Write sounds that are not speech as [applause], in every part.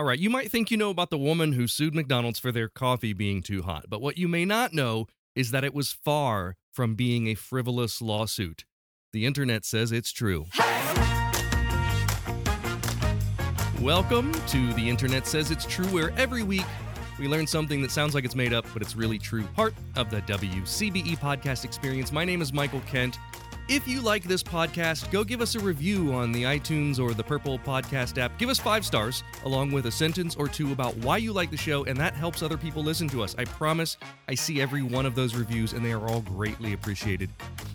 All right, you might think you know about the woman who sued McDonald's for their coffee being too hot, but what you may not know is that it was far from being a frivolous lawsuit. The internet says it's true. Welcome to The Internet Says It's True, where every week we learn something that sounds like it's made up, but it's really true. Part of the WCBE podcast experience. My name is Michael Kent. If you like this podcast, go give us a review on the iTunes or the Purple Podcast app. Give us five stars, along with a sentence or two about why you like the show, and that helps other people listen to us. I promise I see every one of those reviews, and they are all greatly appreciated.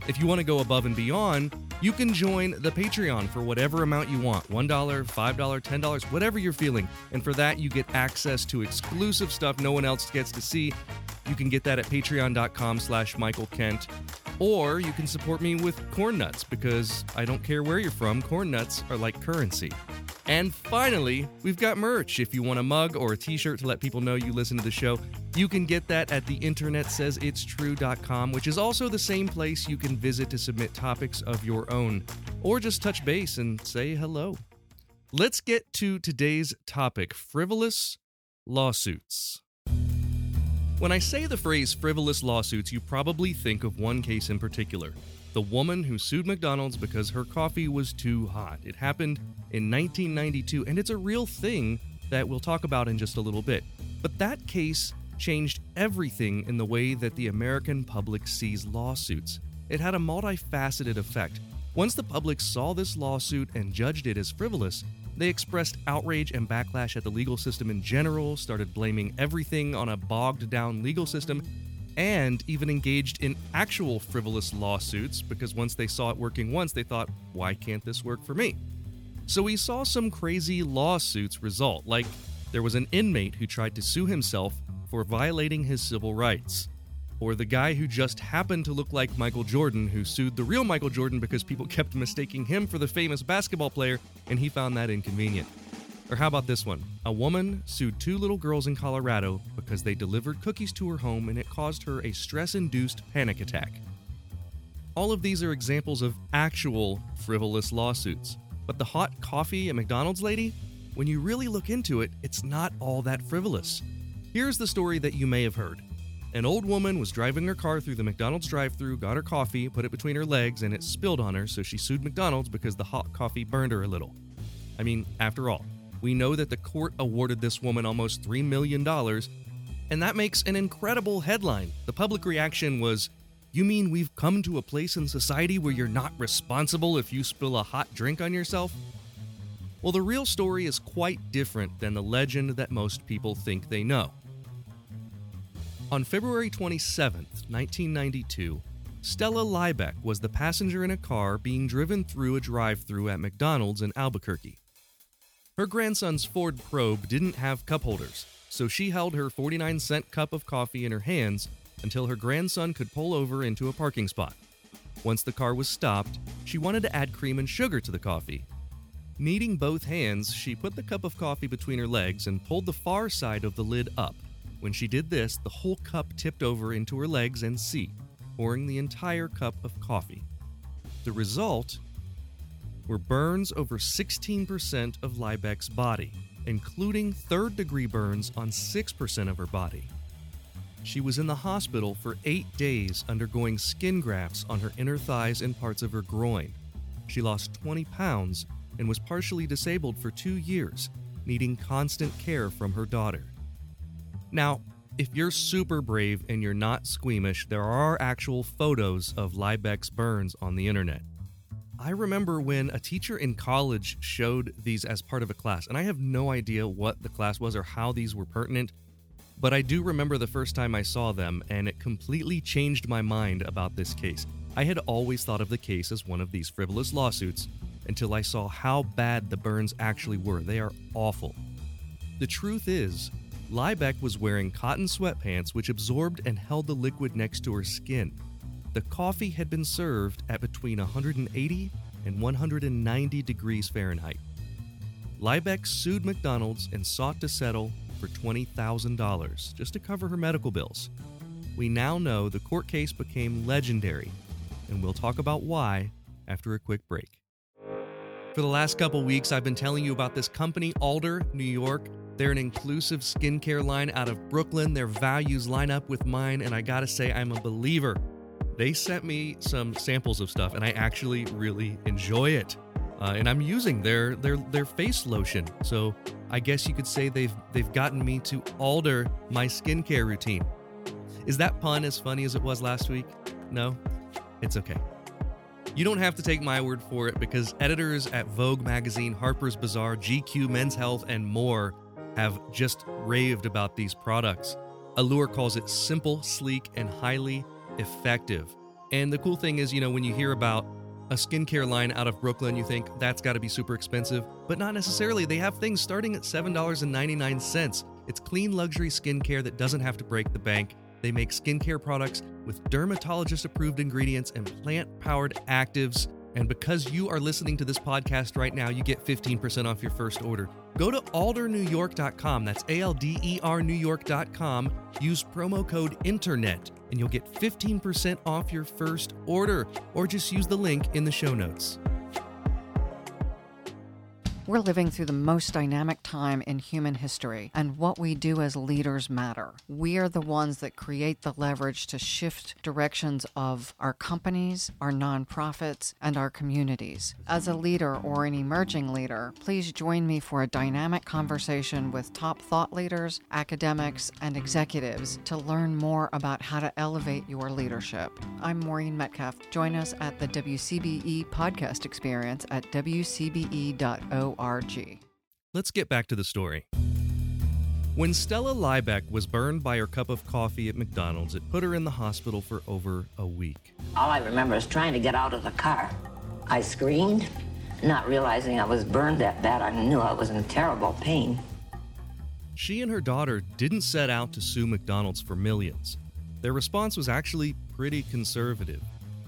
If you want to go above and beyond, you can join the Patreon for whatever amount you want $1, $5, $10, whatever you're feeling. And for that, you get access to exclusive stuff no one else gets to see. You can get that at patreon.com slash Michael Kent. Or you can support me with corn nuts because I don't care where you're from, corn nuts are like currency. And finally, we've got merch. If you want a mug or a t shirt to let people know you listen to the show, you can get that at the internet says it's true.com, which is also the same place you can visit to submit topics of your own or just touch base and say hello. Let's get to today's topic frivolous lawsuits. When I say the phrase frivolous lawsuits, you probably think of one case in particular the woman who sued McDonald's because her coffee was too hot. It happened in 1992, and it's a real thing that we'll talk about in just a little bit. But that case changed everything in the way that the American public sees lawsuits. It had a multifaceted effect. Once the public saw this lawsuit and judged it as frivolous, they expressed outrage and backlash at the legal system in general, started blaming everything on a bogged down legal system, and even engaged in actual frivolous lawsuits because once they saw it working once, they thought, why can't this work for me? So we saw some crazy lawsuits result, like there was an inmate who tried to sue himself for violating his civil rights or the guy who just happened to look like Michael Jordan, who sued the real Michael Jordan because people [laughs] kept mistaking him for the famous basketball player, and he found that inconvenient. Or how about this one? A woman sued two little girls in Colorado because they delivered cookies to her home and it caused her a stress induced panic attack. All of these are examples of actual frivolous lawsuits. But the hot coffee at McDonald's lady? When you really look into it, it's not all that frivolous. Here's the story that you may have heard. An old woman was driving her car through the McDonald's drive through, got her coffee, put it between her legs, and it spilled on her, so she sued McDonald's because the hot coffee burned her a little. I mean, after all, we know that the court awarded this woman almost $3 million, and that makes an incredible headline. The public reaction was, You mean we've come to a place in society where you're not responsible if you spill a hot drink on yourself? Well, the real story is quite different than the legend that most people think they know. On February 27, 1992, Stella Liebeck was the passenger in a car being driven through a drive through at McDonald's in Albuquerque. Her grandson's Ford Probe didn't have cup holders, so she held her 49 cent cup of coffee in her hands until her grandson could pull over into a parking spot. Once the car was stopped, she wanted to add cream and sugar to the coffee. Needing both hands, she put the cup of coffee between her legs and pulled the far side of the lid up. When she did this, the whole cup tipped over into her legs and seat, pouring the entire cup of coffee. The result were burns over 16% of Liebeck's body, including third degree burns on 6% of her body. She was in the hospital for eight days undergoing skin grafts on her inner thighs and parts of her groin. She lost 20 pounds and was partially disabled for two years, needing constant care from her daughter. Now, if you're super brave and you're not squeamish, there are actual photos of Liebeck's burns on the internet. I remember when a teacher in college showed these as part of a class, and I have no idea what the class was or how these were pertinent, but I do remember the first time I saw them, and it completely changed my mind about this case. I had always thought of the case as one of these frivolous lawsuits until I saw how bad the burns actually were. They are awful. The truth is, Liebeck was wearing cotton sweatpants which absorbed and held the liquid next to her skin. The coffee had been served at between 180 and 190 degrees Fahrenheit. Liebeck sued McDonald's and sought to settle for $20,000 just to cover her medical bills. We now know the court case became legendary, and we'll talk about why after a quick break. For the last couple weeks, I've been telling you about this company, Alder, New York, They're an inclusive skincare line out of Brooklyn. Their values line up with mine, and I gotta say, I'm a believer. They sent me some samples of stuff, and I actually really enjoy it. Uh, and I'm using their their their face lotion. So I guess you could say they've they've gotten me to alter my skincare routine. Is that pun as funny as it was last week? No, it's okay. You don't have to take my word for it because editors at Vogue magazine, Harper's Bazaar, GQ, Men's Health, and more have just raved about these products. Allure calls it simple, sleek, and highly effective. And the cool thing is, you know, when you hear about a skincare line out of Brooklyn, you think that's got to be super expensive, but not necessarily. They have things starting at $7.99. It's clean luxury skincare that doesn't have to break the bank. They make skincare products with dermatologist approved ingredients and plant powered actives. And because you are listening to this podcast right now, you get 15% off your first order. Go to aldernewyork.com. That's A L D E R New York.com. Use promo code INTERNET and you'll get 15% off your first order. Or just use the link in the show notes. We're living through the most dynamic time in human history, and what we do as leaders matter. We are the ones that create the leverage to shift directions of our companies, our nonprofits, and our communities. As a leader or an emerging leader, please join me for a dynamic conversation with top thought leaders, academics, and executives to learn more about how to elevate your leadership. I'm Maureen Metcalf. Join us at the WCBE podcast experience at wcbe.org. Let's get back to the story. When Stella Liebeck was burned by her cup of coffee at McDonald's, it put her in the hospital for over a week. All I remember is trying to get out of the car. I screamed, not realizing I was burned that bad. I knew I was in terrible pain. She and her daughter didn't set out to sue McDonald's for millions. Their response was actually pretty conservative.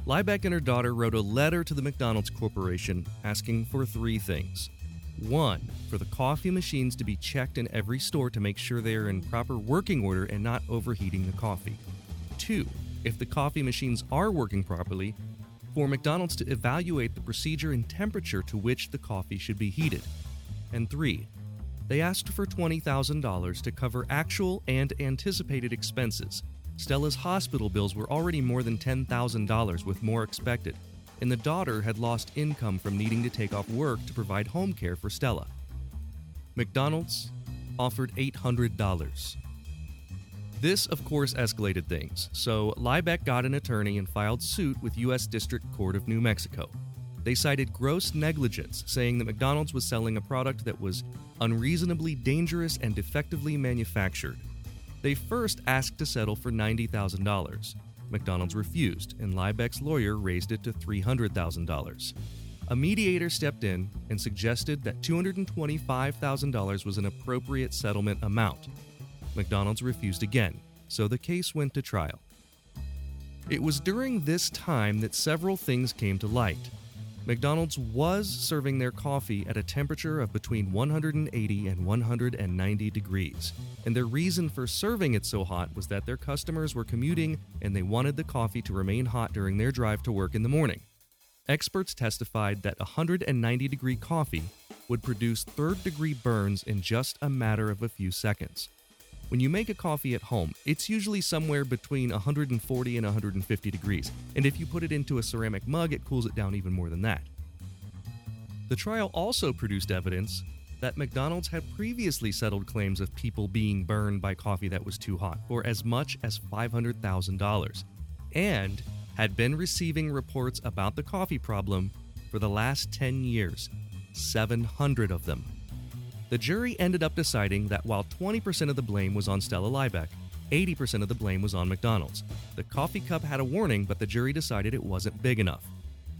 Liebeck and her daughter wrote a letter to the McDonald's Corporation asking for three things one, for the coffee machines to be checked in every store to make sure they are in proper working order and not overheating the coffee. Two, if the coffee machines are working properly, for McDonald's to evaluate the procedure and temperature to which the coffee should be heated. And three, they asked for $20,000 to cover actual and anticipated expenses. Stella's hospital bills were already more than $10,000, with more expected and the daughter had lost income from needing to take off work to provide home care for Stella. McDonald's offered $800. This, of course, escalated things, so Liebeck got an attorney and filed suit with U.S. District Court of New Mexico. They cited gross negligence, saying that McDonald's was selling a product that was unreasonably dangerous and defectively manufactured. They first asked to settle for $90,000. McDonald's refused, and Liebeck's lawyer raised it to $300,000. A mediator stepped in and suggested that $225,000 was an appropriate settlement amount. McDonald's refused again, so the case went to trial. It was during this time that several things came to light. McDonald's was serving their coffee at a temperature of between 180 and 190 degrees, and their reason for serving it so hot was that their customers were commuting and they wanted the coffee to remain hot during their drive to work in the morning. Experts testified that 190 degree coffee would produce third degree burns in just a matter of a few seconds. When you make a coffee at home, it's usually somewhere between 140 and 150 degrees, and if you put it into a ceramic mug, it cools it down even more than that. The trial also produced evidence that McDonald's had previously settled claims of people being burned by coffee that was too hot for as much as $500,000, and had been receiving reports about the coffee problem for the last 10 years, 700 of them. The jury ended up deciding that while 20% of the blame was on Stella Liebeck, 80% of the blame was on McDonald's. The coffee cup had a warning, but the jury decided it wasn't big enough.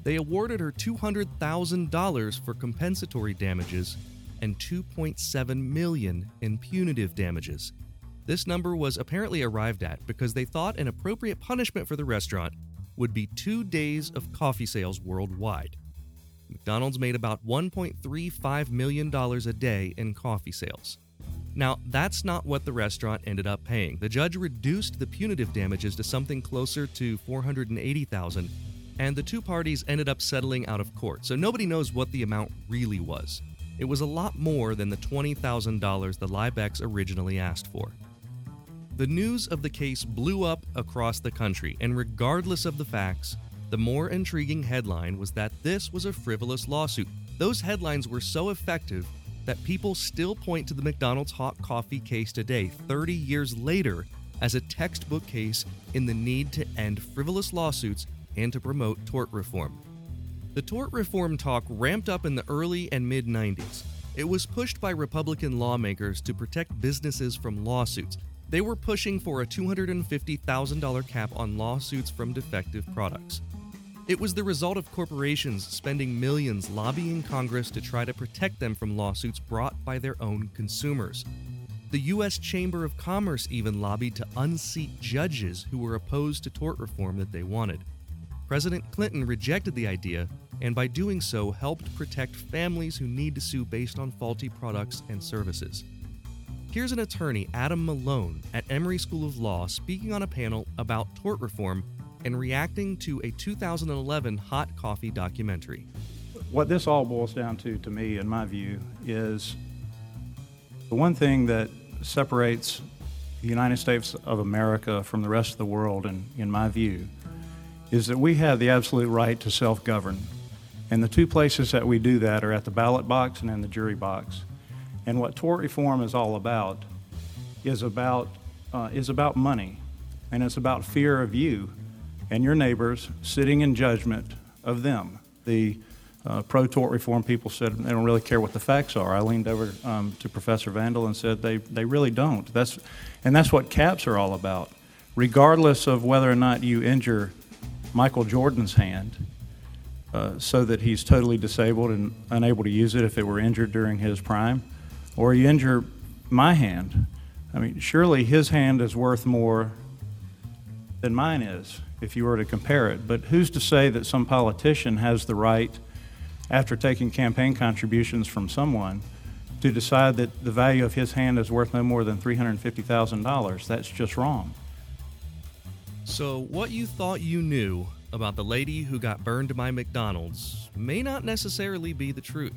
They awarded her $200,000 for compensatory damages and 2.7 million in punitive damages. This number was apparently arrived at because they thought an appropriate punishment for the restaurant would be 2 days of coffee sales worldwide. McDonald's made about $1.35 million a day in coffee sales. Now, that's not what the restaurant ended up paying. The judge reduced the punitive damages to something closer to 480,000, and the two parties ended up settling out of court. So nobody knows what the amount really was. it was a lot more than the $20,000 the Liebecks originally asked for. The news of the case blew up across the country, and regardless of the facts, the more intriguing headline was that this was a frivolous lawsuit. Those headlines were so effective that people still point to the McDonald's hot coffee case today, 30 years later, as a textbook case in the need to end frivolous lawsuits and to promote tort reform. The tort reform talk ramped up in the early and mid 90s. It was pushed by Republican lawmakers to protect businesses from lawsuits. They were pushing for a $250,000 cap on lawsuits from defective products. It was the result of corporations spending millions lobbying Congress to try to protect them from lawsuits brought by their own consumers. The U.S. Chamber of Commerce even lobbied to unseat judges who were opposed to tort reform that they wanted. President Clinton rejected the idea and by doing so helped protect families who need to sue based on faulty products and services. Here's an attorney, Adam Malone, at Emory School of Law, speaking on a panel about tort reform and reacting to a 2011 hot coffee documentary. What this all boils down to, to me, in my view, is the one thing that separates the United States of America from the rest of the world, in, in my view, is that we have the absolute right to self govern. And the two places that we do that are at the ballot box and in the jury box. And what tort reform is all about is about, uh, is about money, and it's about fear of you and your neighbors sitting in judgment of them. The uh, pro tort reform people said they don't really care what the facts are. I leaned over um, to Professor Vandal and said they, they really don't. That's, and that's what caps are all about. Regardless of whether or not you injure Michael Jordan's hand uh, so that he's totally disabled and unable to use it if it were injured during his prime, or you injure my hand. I mean, surely his hand is worth more than mine is if you were to compare it. But who's to say that some politician has the right, after taking campaign contributions from someone, to decide that the value of his hand is worth no more than $350,000? That's just wrong. So, what you thought you knew about the lady who got burned by McDonald's may not necessarily be the truth.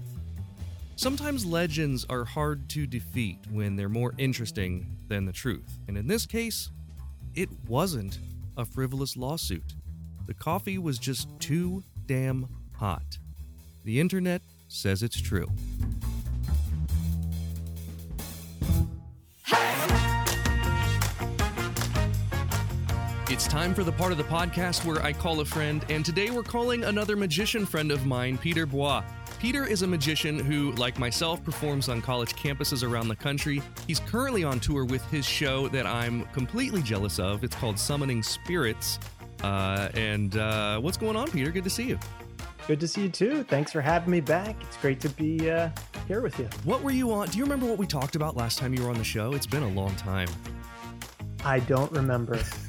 Sometimes legends are hard to defeat when they're more interesting than the truth, and in this case, it wasn't a frivolous lawsuit. The coffee was just too damn hot. The internet says it's true. It's time for the part of the podcast where I call a friend, and today we're calling another magician friend of mine, Peter Boie. Peter is a magician who, like myself, performs on college campuses around the country. He's currently on tour with his show that I'm completely jealous of. It's called Summoning Spirits. Uh, and uh, what's going on, Peter? Good to see you. Good to see you too. Thanks for having me back. It's great to be uh, here with you. What were you on? Do you remember what we talked about last time you were on the show? It's been a long time. I don't remember. [laughs]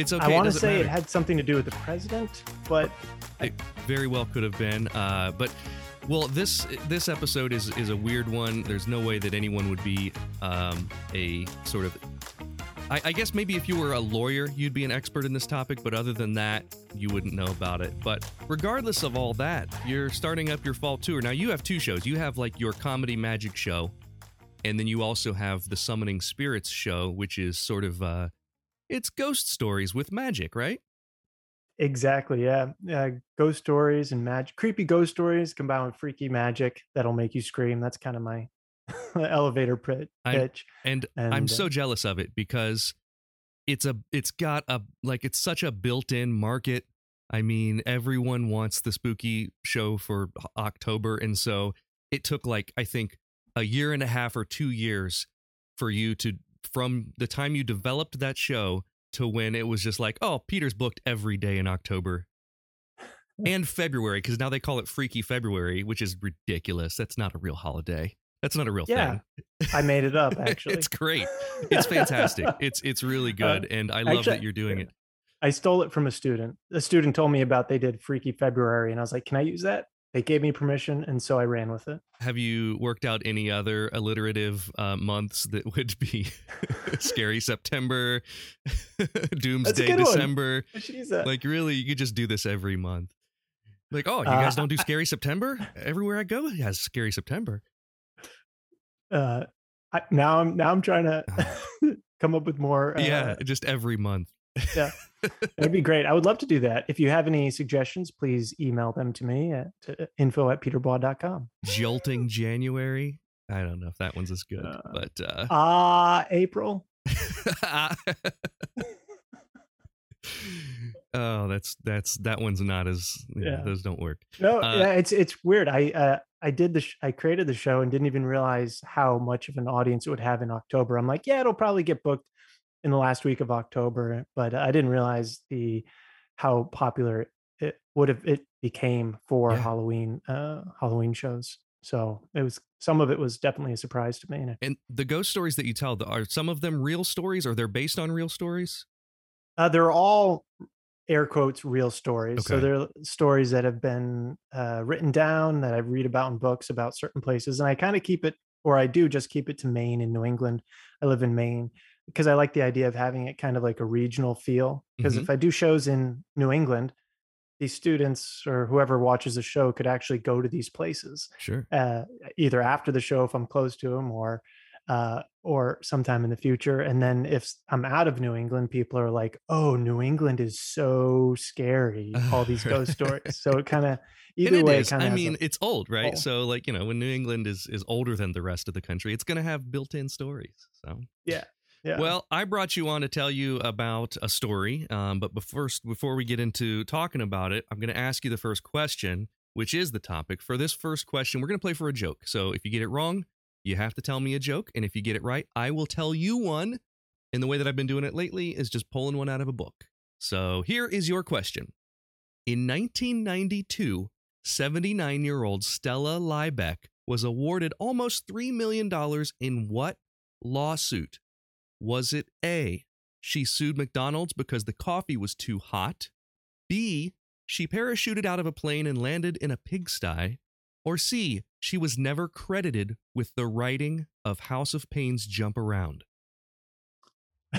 It's okay. I want to say matter. it had something to do with the president, but It very well could have been. Uh, but well, this this episode is is a weird one. There's no way that anyone would be um, a sort of. I, I guess maybe if you were a lawyer, you'd be an expert in this topic. But other than that, you wouldn't know about it. But regardless of all that, you're starting up your fall tour now. You have two shows. You have like your comedy magic show, and then you also have the summoning spirits show, which is sort of uh, it's ghost stories with magic, right? exactly, yeah. Uh, ghost stories and magic, creepy ghost stories combined with freaky magic that'll make you scream. That's kind of my [laughs] elevator pit, I- pitch. and, I'm uh, so jealous of it because it's a it's got a like it's such a built-in market. I mean, everyone wants the spooky show for October, and so it took like I think a year and a half or two years for you to from the time you developed that show to when it was just like, oh, Peter's booked every day in October and February because now they call it Freaky February, which is ridiculous. That's not a real holiday. That's not a real Yeah, thing. I made it up [laughs] actually. it's great. [laughs] It's fantastic. It's it's really good, and I love Uh, actually, that you're doing it. I stole it from a student. A student told me about they did Freaky February, and I was like, "Can I use that?" They gave me permission, and so I ran with it. Have you worked out any other alliterative uh, months that [laughs] would be [laughs] scary September, [laughs] Doomsday. December? I should use that. Like really, you could just do this every month. Like, oh, you Uh, guys don't do Scary September? Everywhere I go, it has Scary September. Uh, I, now I'm now I'm trying to come up with more. Uh, yeah, just every month. That'd be great. I would love to do that. If you have any suggestions, please email them to me at uh, info at peterboie.com. Jolting January. I don't know if that one's as good, Uh, but uh, Ah, April. [laughs] oh, that's that's that one's not as yeah, Yeah. those don't work. No, Uh, yeah, it's it's weird. I uh, I did the sh- I created the show and didn't even realize how much of an audience it would have in October. I'm like, yeah, it'll probably get booked in the last week of October, but I didn't realize the how popular it would have it became for Yeah. Halloween uh Halloween shows. So it was some of it was definitely a surprise to me. And the ghost stories that you tell, are some of them real stories or they're based on real stories? Uh, they're all air quotes real stories. So they're stories that have been uh, written down that I read about in books about certain places, and I kind of keep it, or I do just keep it to Maine and New England. I live in Maine because I like the idea of having it kind of like a regional feel. Because Mhm. if I do shows in New England, these students or whoever watches the show could actually go to these places Sure. uh, either after the show if I'm close to them or uh, or sometime in the future. And then if I'm out of New England, people are like, "Oh, New England is so scary." [laughs] All these ghost stories. So it kind of either it way, I mean, it's old, right? Oh. So, like you know, when New England is is older than the rest of the country, it's going to have built-in stories. So, yeah. Well, I brought you on to tell you about a story. Um, but bef- first, before we get into talking about it, I'm going to ask you the first question, which is the topic for this first question. We're going to play for a joke. So, if you get it wrong, you have to tell me a joke, and if you get it right, I will tell you one. And the way that I've been doing it lately is just pulling one out of a book. So, here is your question. In 1992, 79 year old Stella Liebeck was awarded almost $3 million in what lawsuit? Was it A, she sued McDonald's because the coffee was too hot? B, she parachuted out of a plane and landed in a pigsty? Or C, she was never credited with the writing of House of Pain's Jump Around? [laughs]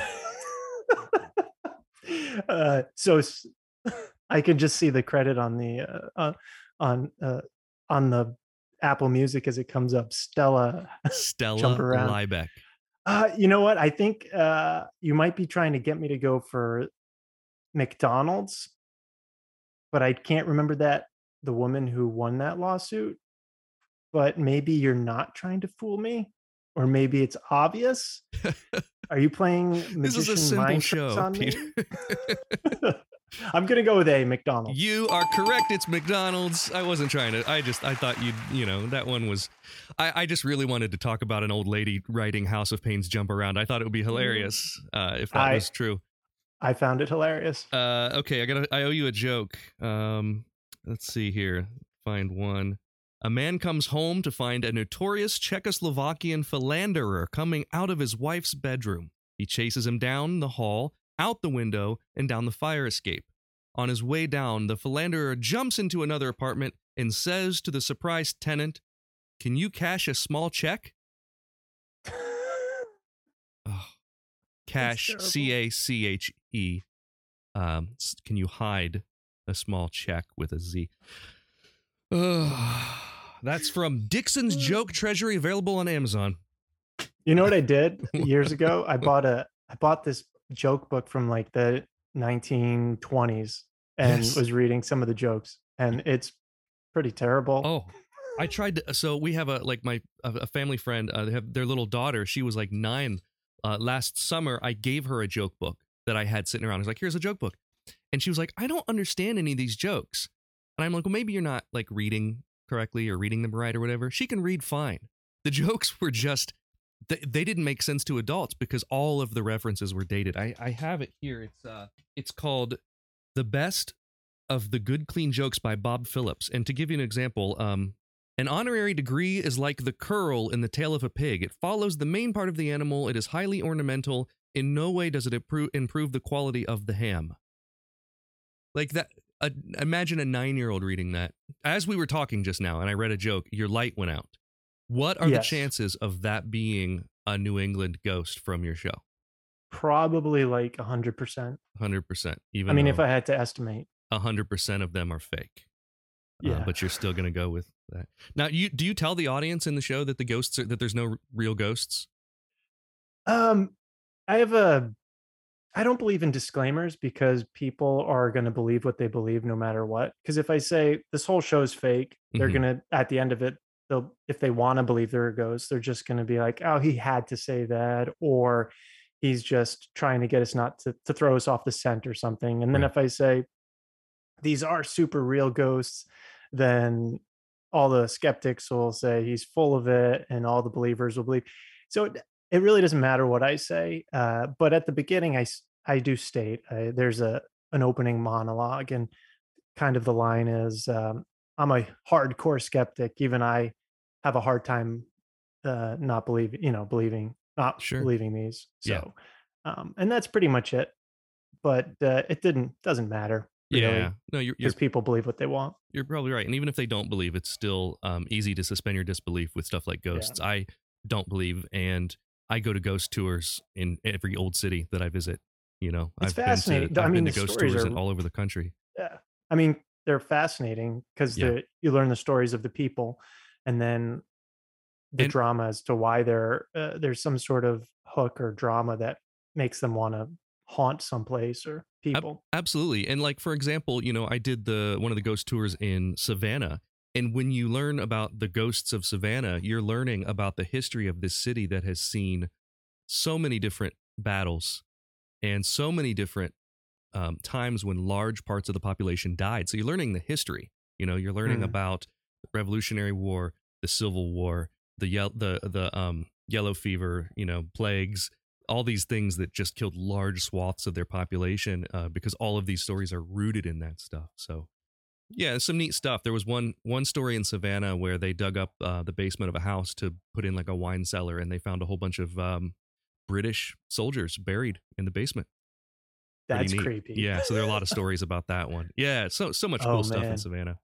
uh, so [laughs] I can just see the credit on the uh, on on uh, on the Apple Music as it comes up. Stella. [laughs] Stella around. Uh, you know what? I think uh, you might be trying to get me to go for McDonald's, but I can't remember that the woman who won that lawsuit. But maybe you're not trying to fool me, or maybe it's obvious. [laughs] Are you playing magician This is a simple mind tricks show, on me? [laughs] [laughs] I'm gonna go with a McDonald's. You are correct. It's McDonald's. I wasn't trying to. I just I thought you'd you know that one was. I I just really wanted to talk about an old lady writing House of Pain's Jump Around. I thought it would be hilarious uh, if that I- was true. I found it hilarious. Uh, okay, I got. I owe you a joke. Um, let's see here. Find one. A man comes home to find a notorious Czechoslovakian philanderer coming out of his wife's bedroom. He chases him down the hall, out the window, and down the fire escape. On his way down, the philanderer jumps into another apartment and says to the surprised tenant, Can you cash a small check? [laughs] Oh, cash. C A C H E. Um, can you hide a small check with a Z? Ugh. That's from Dickson's Joke Treasury, available on Amazon. You know what I did [laughs] years ago? I bought a I bought this joke book from like the 1920s and Yes. was reading some of the jokes, and it's pretty terrible. Oh, I tried to. So we have a like my a, family friend. Uh, they have their little daughter. She was like nine uh, last summer. I gave her a joke book that I had sitting around. I was like, "Here's a joke book," and she was like, "I don't understand any of these jokes." And I'm like, "Well, maybe you're not like reading correctly or reading them right or whatever." She can read fine. The [laughs] jokes were just they, they didn't make sense to adults because all of the references were dated. I I have it here. It's uh it's called the best of the good clean jokes by Bob Phillips. And to give you an example, um, an honorary degree is like the curl in the tail of a pig. It follows the main part of the animal. It is highly ornamental. In no way does it improve, improve the quality of the ham. Like that. Uh, imagine a nine-year-old reading that. As we were talking just now, and I read a joke, your light went out. What are Yes. the chances of that being a New England ghost from your show? Probably like hundred percent. Hundred percent. Even I mean, if I had to estimate, hundred percent of them are fake. Yeah. but you're still gonna go with that. Now, you do you tell the audience in the show that the ghosts are, that there's no r- real ghosts? Um, I have a. I don't believe in disclaimers because people are going to believe what they believe no matter what. Because if I say this whole show is fake, they're Mhm. going to at the end of it, they'll if they want to believe there are ghosts, they're just going to be like, "Oh, he had to say that," or he's just trying to get us not to to throw us off the scent or something. And then Right. if I say these are super real ghosts, then all the skeptics will say he's full of it, and all the believers will believe. So it, it really doesn't matter what I say. Uh, but at the beginning, I I do state uh, there's a an opening monologue, and kind of the line is, um, "I'm a hardcore skeptic. Even I have a hard time uh, not believing, you know, believing not Sure. believing these." Yeah. So, um, and that's pretty much it. But uh, it didn't doesn't matter. Really Yeah, no, you're because people believe what they want. you're probably right. And even if they don't believe, it's still um, easy to suspend your disbelief with stuff like ghosts. I don't believe, and I go to ghost tours in every old city that I visit. You know, It's I've been to I I've mean, been to ghost tours are- in all over the country. Yeah, I mean they're fascinating because Yeah. you learn the stories of the people, and then the And- drama as to why they're uh, there's some sort of hook or drama that makes them want to haunt someplace or people. Absolutely. And like for example, you know, I did the one of the ghost tours in Savannah. And when you learn about the ghosts of Savannah, you're learning about the history of this city that has seen so many different battles and so many different um, times when large parts of the population died. So you're learning the history. You know, you're learning Mm. about Revolutionary War, the Civil War, the yel- the the um, yellow fever, you know, plagues, all these things that just killed large swaths of their population uh, because all of these stories are rooted in that stuff. So, yeah, some neat stuff. There was one one story in Savannah where they dug up uh, the basement of a house to put in like a wine cellar, and they found a whole bunch of um, British soldiers buried in the basement. That's creepy. Yeah, so there are a lot of [laughs] stories about that one. Yeah, so so much Oh, cool stuff in. Savannah.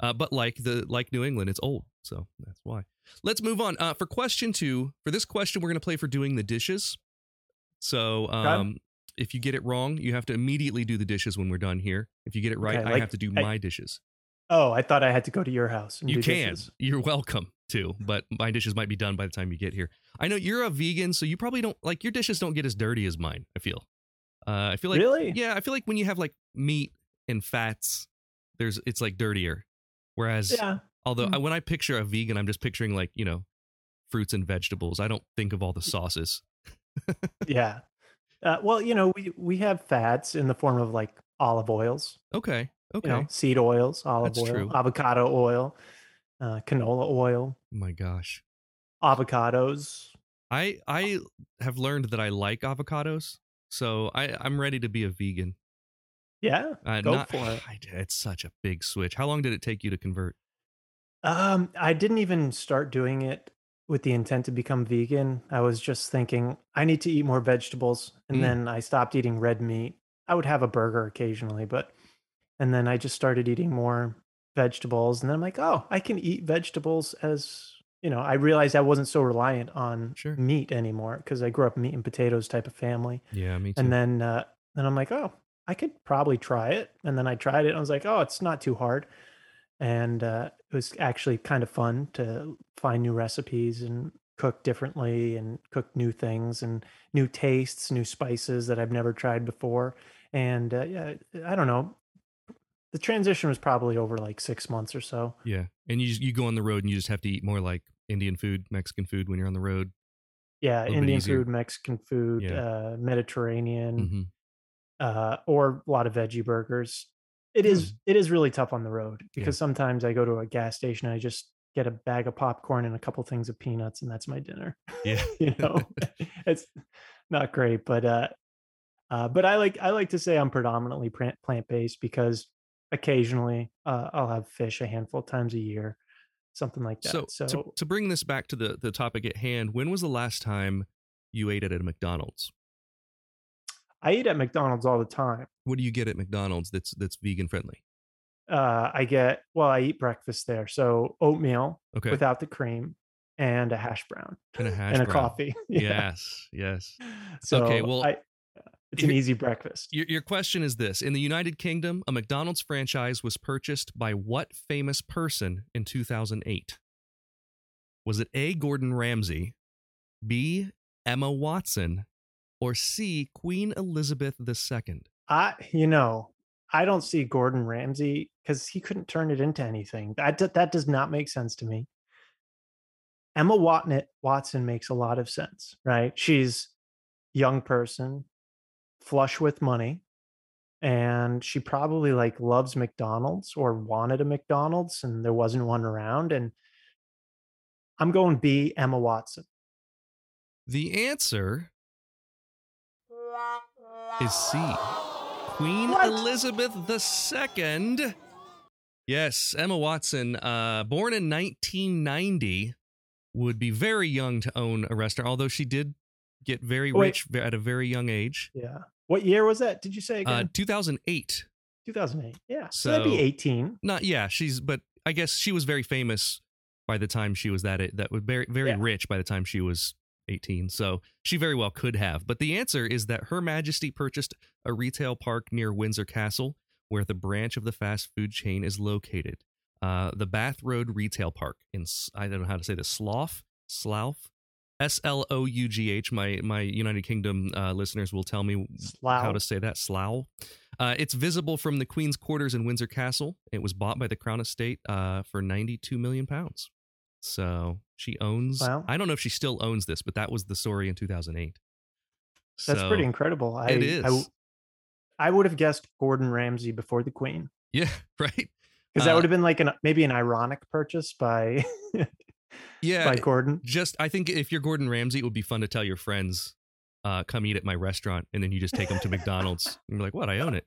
Uh, but like the like New England, it's old, so that's why. Let's move on. Uh, for question two, for this question, we're gonna play for doing the dishes. So um, if you get it wrong, you have to immediately do the dishes when we're done here. If you get it right, Okay, I have to do I- my dishes. Oh, I thought I had to go to your house. And You can. dishes. You're welcome to, but my dishes might be done by the time you get here. I know you're a vegan, so you probably don't like your dishes don't get as dirty as mine. I feel. Uh, I feel like really? yeah, I feel like when you have like meat and fats, there's it's like dirtier. Whereas Yeah. although Mm. I, when I picture a vegan, I'm just picturing like you know fruits and vegetables. I don't think of all the sauces. Yeah. Uh, well, you know, we we have fats in the form of like olive oils, Okay, okay. you know, seed oils, olive That's oil, true. avocado oil, uh, canola oil, My gosh, avocados. I I have learned that I like avocados, so I I'm ready to be a vegan. Yeah, Uh, go not, for it. [sighs] I, it's such a big switch. How long did it take you to convert? Um, I didn't even start doing it with the intent to become vegan. I was just thinking I need to eat more vegetables, and Mm. then I stopped eating red meat. I would have a burger occasionally, but and then I just started eating more vegetables, and then I'm like, oh, I can eat vegetables as you know. I realized I wasn't so reliant on Sure. meat anymore because I grew up meat and potatoes type of family. Yeah, me too. And then uh, then I'm like, oh, I could probably try it. And then I tried it. And I was like, oh, it's not too hard. And uh, it was actually kind of fun to find new recipes and cook differently and cook new things and new tastes, new spices that I've never tried before. And uh, yeah, I don't know. The transition was probably over like six months or so. yeah, and you just, you go on the road and you just have to eat more like Indian food, Mexican food when you're on the road. Yeah, Indian food, Mexican food, Yeah. uh, Mediterranean. hmm uh, or a lot of veggie burgers. It is it is really tough on the road because sometimes I go to a gas station and I just get a bag of popcorn and a couple things of peanuts and that's my dinner. Yeah. [laughs] you know, [laughs] it's not great, but uh, uh, but I like I like to say I'm predominantly plant based because occasionally uh, I'll have fish a handful of times a year, something like that. So, So, to, to bring this back to the, the topic at hand, when was the last time you ate at a McDonald's? I eat at McDonald's all the time. What do you get at McDonald's that's that's vegan friendly? Uh, I get well, I eat breakfast there, so oatmeal Okay, without the cream and a hash brown and a hash and a brown. coffee. [laughs] Yeah. Yes, yes. So Okay, well, I, It's an easy breakfast. Your, your question is this In the United Kingdom, a McDonald's franchise was purchased by what famous person in 2008? Was it A. Gordon Ramsay, B. Emma Watson, or C. Queen Elizabeth II? I, you know, I don't see Gordon Ramsay because he couldn't turn it into anything. That that does not make sense to me. Emma Watson Watson makes a lot of sense, right? She's young person, flush with money, and she probably like loves McDonald's or wanted a McDonald's, and there wasn't one around. And I'm going B. Emma Watson. The answer is C. Queen What? Elizabeth II. Yes, Emma Watson, uh, born in 1990, would be very young to own a restaurant, although she did get very Wait. rich at a very young age. Yeah. What year was that? Did you say Uh, 2008. 2008. Yeah. So, that'd be 18. Not yeah, she's but I guess she was very famous by the time she was that that was very very Yeah. rich by the time she was 18. So she very well could have. But the answer is that Her Majesty purchased a retail park near Windsor Castle where the branch of the fast food chain is located. Uh, the Bath Road Retail Park in I don't know how to say this Slough Slough S L O U G H. My my United Kingdom uh, listeners will tell me how to say that Slough. Uh, it's visible from the Queen's Quarters in Windsor Castle. It was bought by the Crown Estate uh, for 92 million pounds. So she owns. Wow. I don't know if she still owns this, but that was the story in 2008. That's So, pretty incredible. I, it I is. w- I would have guessed Gordon Ramsay before the Queen Yeah, [laughs] right. because that Uh, would have been like an maybe an ironic purchase by [laughs] Yeah, by Gordon. just I think if you're Gordon Ramsay, it would be fun to tell your friends, uh, "Come eat at my restaurant," and then you just take them to McDonald's. And [laughs] you're like, "What? I own it."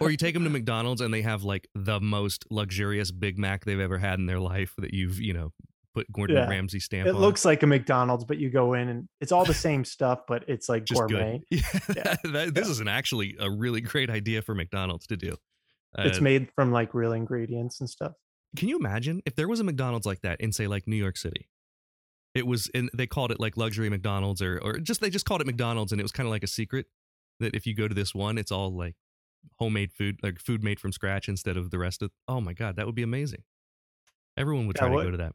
Or you take them to McDonald's and they have like the most luxurious Big Mac they've ever had in their life that you've you know put Gordon Yeah. Ramsay stamp It on. looks like a McDonald's, but you go in and it's all the same stuff, but it's like just gourmet. good. [laughs] Yeah, Yeah. that- this is an actually a really great idea for McDonald's to do. It's Uh, made from like real ingredients and stuff. Can you imagine if there was a McDonald's like that in say like New York City? It was and they called it like luxury McDonald's or or just they just called it McDonald's and it was kind of like a secret that if you go to this one it's all like homemade food like food made from scratch instead of the rest of Oh my god, that would be amazing. Everyone would Yeah, try to go to that.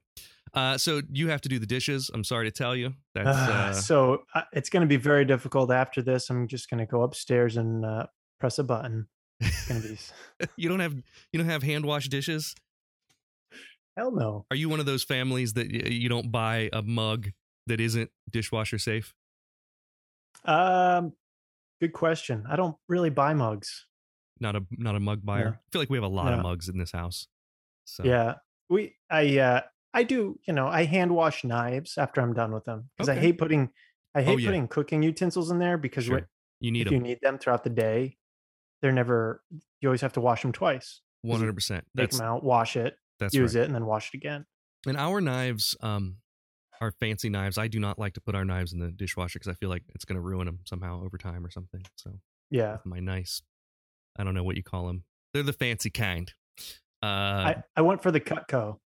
Uh, so you have to do the dishes. I'm sorry to tell you. [sighs] That's uh, so uh, it's going to be very difficult after this. I'm just going to go upstairs and uh, press a button. It's going to be [laughs] you don't have you don't have hand wash dishes. hell no. Are you one of those families that you don't buy a mug that isn't dishwasher safe? Um, good question. I don't really buy mugs. Not a not a mug buyer. No. I feel like we have a lot of mugs in this house. So Yeah, we I uh I do you know I hand wash knives after I'm done with them because I hate putting I hate Oh, yeah. putting cooking utensils in there because sure. you need if you them need them throughout the day, they're never. You always have to wash them twice. one hundred percent. Take them out, wash it, that's use right. it, and then wash it again. And our knives, um, our fancy knives. I do not like to put our knives in the dishwasher because I feel like it's going to ruin them somehow over time or something. So Yeah, my nice, I don't know what you call them. They're the fancy kind. Uh, I I went for the Cutco.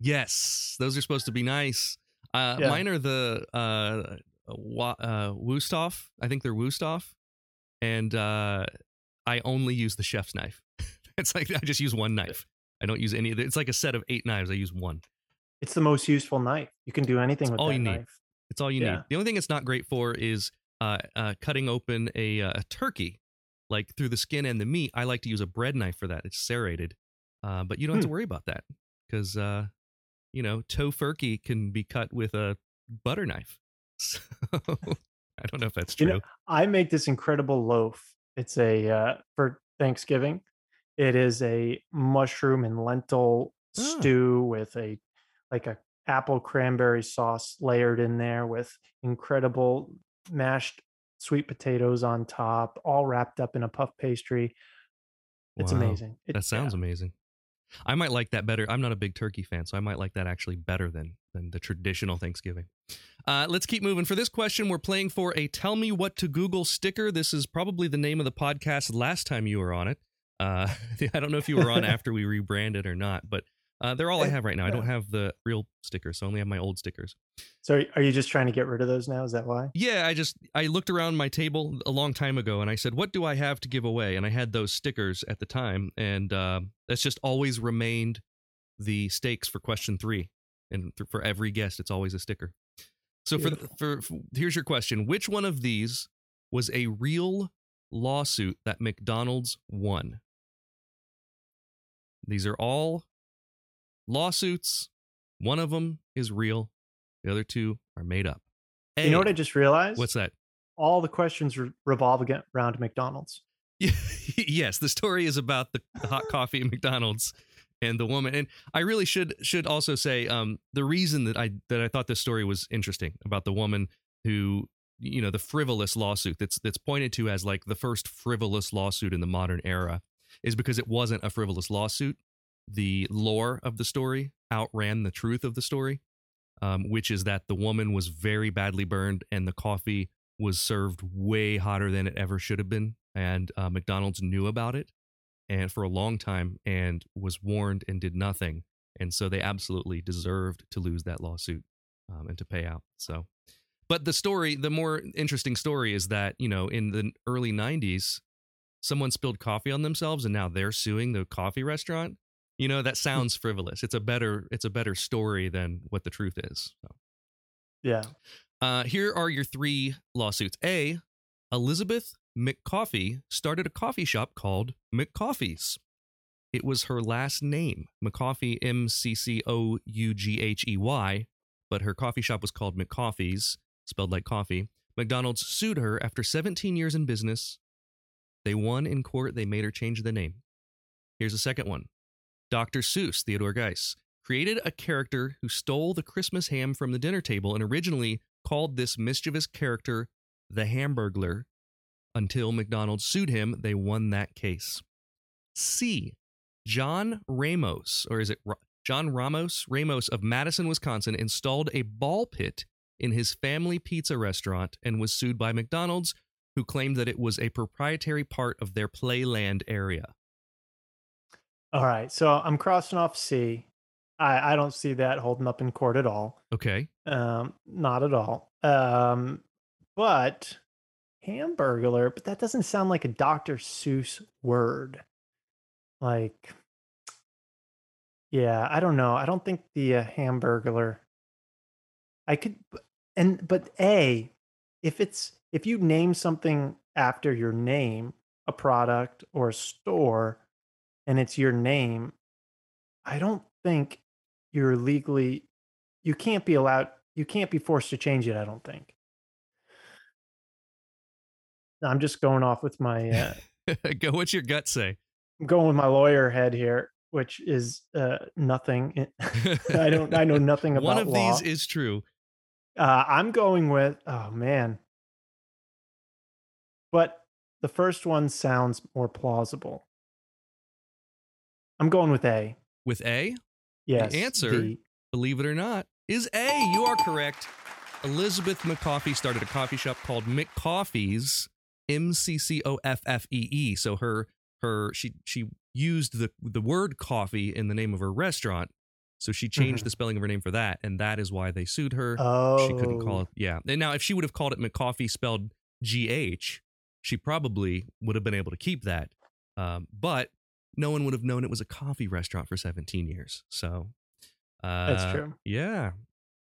Yes, those are supposed to be nice. Uh, Yeah. Mine are the uh, wa- uh, Wusthof. I think they're Wusthof, and uh, I only use the chef's knife. [laughs] it's like I just use one knife. I don't use any of it. It's like a set of eight knives. I use one. It's the most useful knife. You can do anything with all that you need. It's all you need. The only thing it's not great for is uh, uh, cutting open a, uh, a turkey, like through the skin and the meat. I like to use a bread knife for that. It's serrated, uh, but you don't have to Hmm. worry about that because uh, you know tofurkey can be cut with a butter knife. [laughs] So I don't know if that's You true. know, I make this incredible loaf. It's a uh, for Thanksgiving. It is a mushroom and lentil Ah. stew with a like a apple cranberry sauce layered in there with incredible mashed sweet potatoes on top, all wrapped up in a puff pastry. It's Wow. amazing. It- That sounds yeah. amazing. I might like that better. I'm not a big turkey fan, so I might like that actually better than than the traditional Thanksgiving. Uh, let's keep moving. For this question, we're playing for a "Tell Me What to Google" sticker. This is probably the name of the podcast last time you were on it. Uh, [laughs] I don't know if you were on after we rebranded or not, but Uh, they're all I Eh, have right now. I don't have the real stickers, so I only have my old stickers. So are you just trying to get rid of those now? Is that why? Yeah, I just I looked around my table a long time ago and I said, "What do I have to give away?" And I had those stickers at the time, and uh, that's just always remained the stakes for question three. And th- for every guest, it's always a sticker. So for, for for here's your question: Which one of these was a real lawsuit that McDonald's won? These are all lawsuits. One of them is real. The other two are made up. You know what I just realized? What's that? All the questions re- revolve around McDonald's. [laughs] yes, the story is about the, the hot coffee at McDonald's and the woman. And I really should should also say um, the reason that I that I thought this story was interesting about the woman who you know the frivolous lawsuit that's that's pointed to as like the first frivolous lawsuit in the modern era is because it wasn't a frivolous lawsuit. The lore of the story outran the truth of the story, um, which is that the woman was very badly burned and the coffee was served way hotter than it ever should have been. And uh, McDonald's knew about it and for a long time and was warned and did nothing. And so they absolutely deserved to lose that lawsuit um, and to pay out. So, but the story, the more interesting story is that, you know, in the early 90s, someone spilled coffee on themselves and now they're suing the coffee restaurant. You know, that sounds frivolous. It's a better it's a better story than what the truth is. So. Yeah. Uh, here are your three lawsuits. A. Elizabeth McCoffey started a coffee shop called McCoffey's. It was her last name, McCoffey, M C C O U G H E Y, but her coffee shop was called McCoffey's, spelled like coffee. McDonald's sued her after 17 years in business. They won in court. They made her change the name. Here's a second one. Dr. Seuss, Theodore Geiss, created a character who stole the Christmas ham from the dinner table and originally called this mischievous character the Hamburglar. Until McDonald's sued him, they won that case. C. John Ramos, or is it John Ramos? Ramos of Madison, Wisconsin, installed a ball pit in his family pizza restaurant and was sued by McDonald's, who claimed that it was a proprietary part of their playland area. All right. So I'm crossing off C. I, I don't see that holding up in court at all. Okay. Um, not at all. Um, but hamburglar, but that doesn't sound like a Dr. Seuss word. Like, yeah, I don't know. I don't think the uh, hamburglar. I could, and but a, if it's if you name something after your name, a product or a store, and it's your name, I don't think you're legally you can't be allowed you can't be forced to change it i don't think i'm just going off with my uh, [laughs] Go. What's your gut say? i'm going with my lawyer head here which is uh, nothing [laughs] i don't i know [laughs] nothing about One of law. these is true. uh, i'm going with oh man but the first one sounds more plausible i'm going with a With A, yes The answer the- believe it or not, is A. You are correct. Elizabeth McCoffey started a coffee shop called McCoffey's, M C C O F F E E. So her her she she used the the word coffee in the name of her restaurant. So she changed Mhm. the spelling of her name for that, and that is why they sued her. oh She couldn't call it. Yeah. And now, if she would have called it McCoffee spelled G H, she probably would have been able to keep that. Um, but no one would have known it was a coffee restaurant for 17 years. So uh, That's true. Yeah.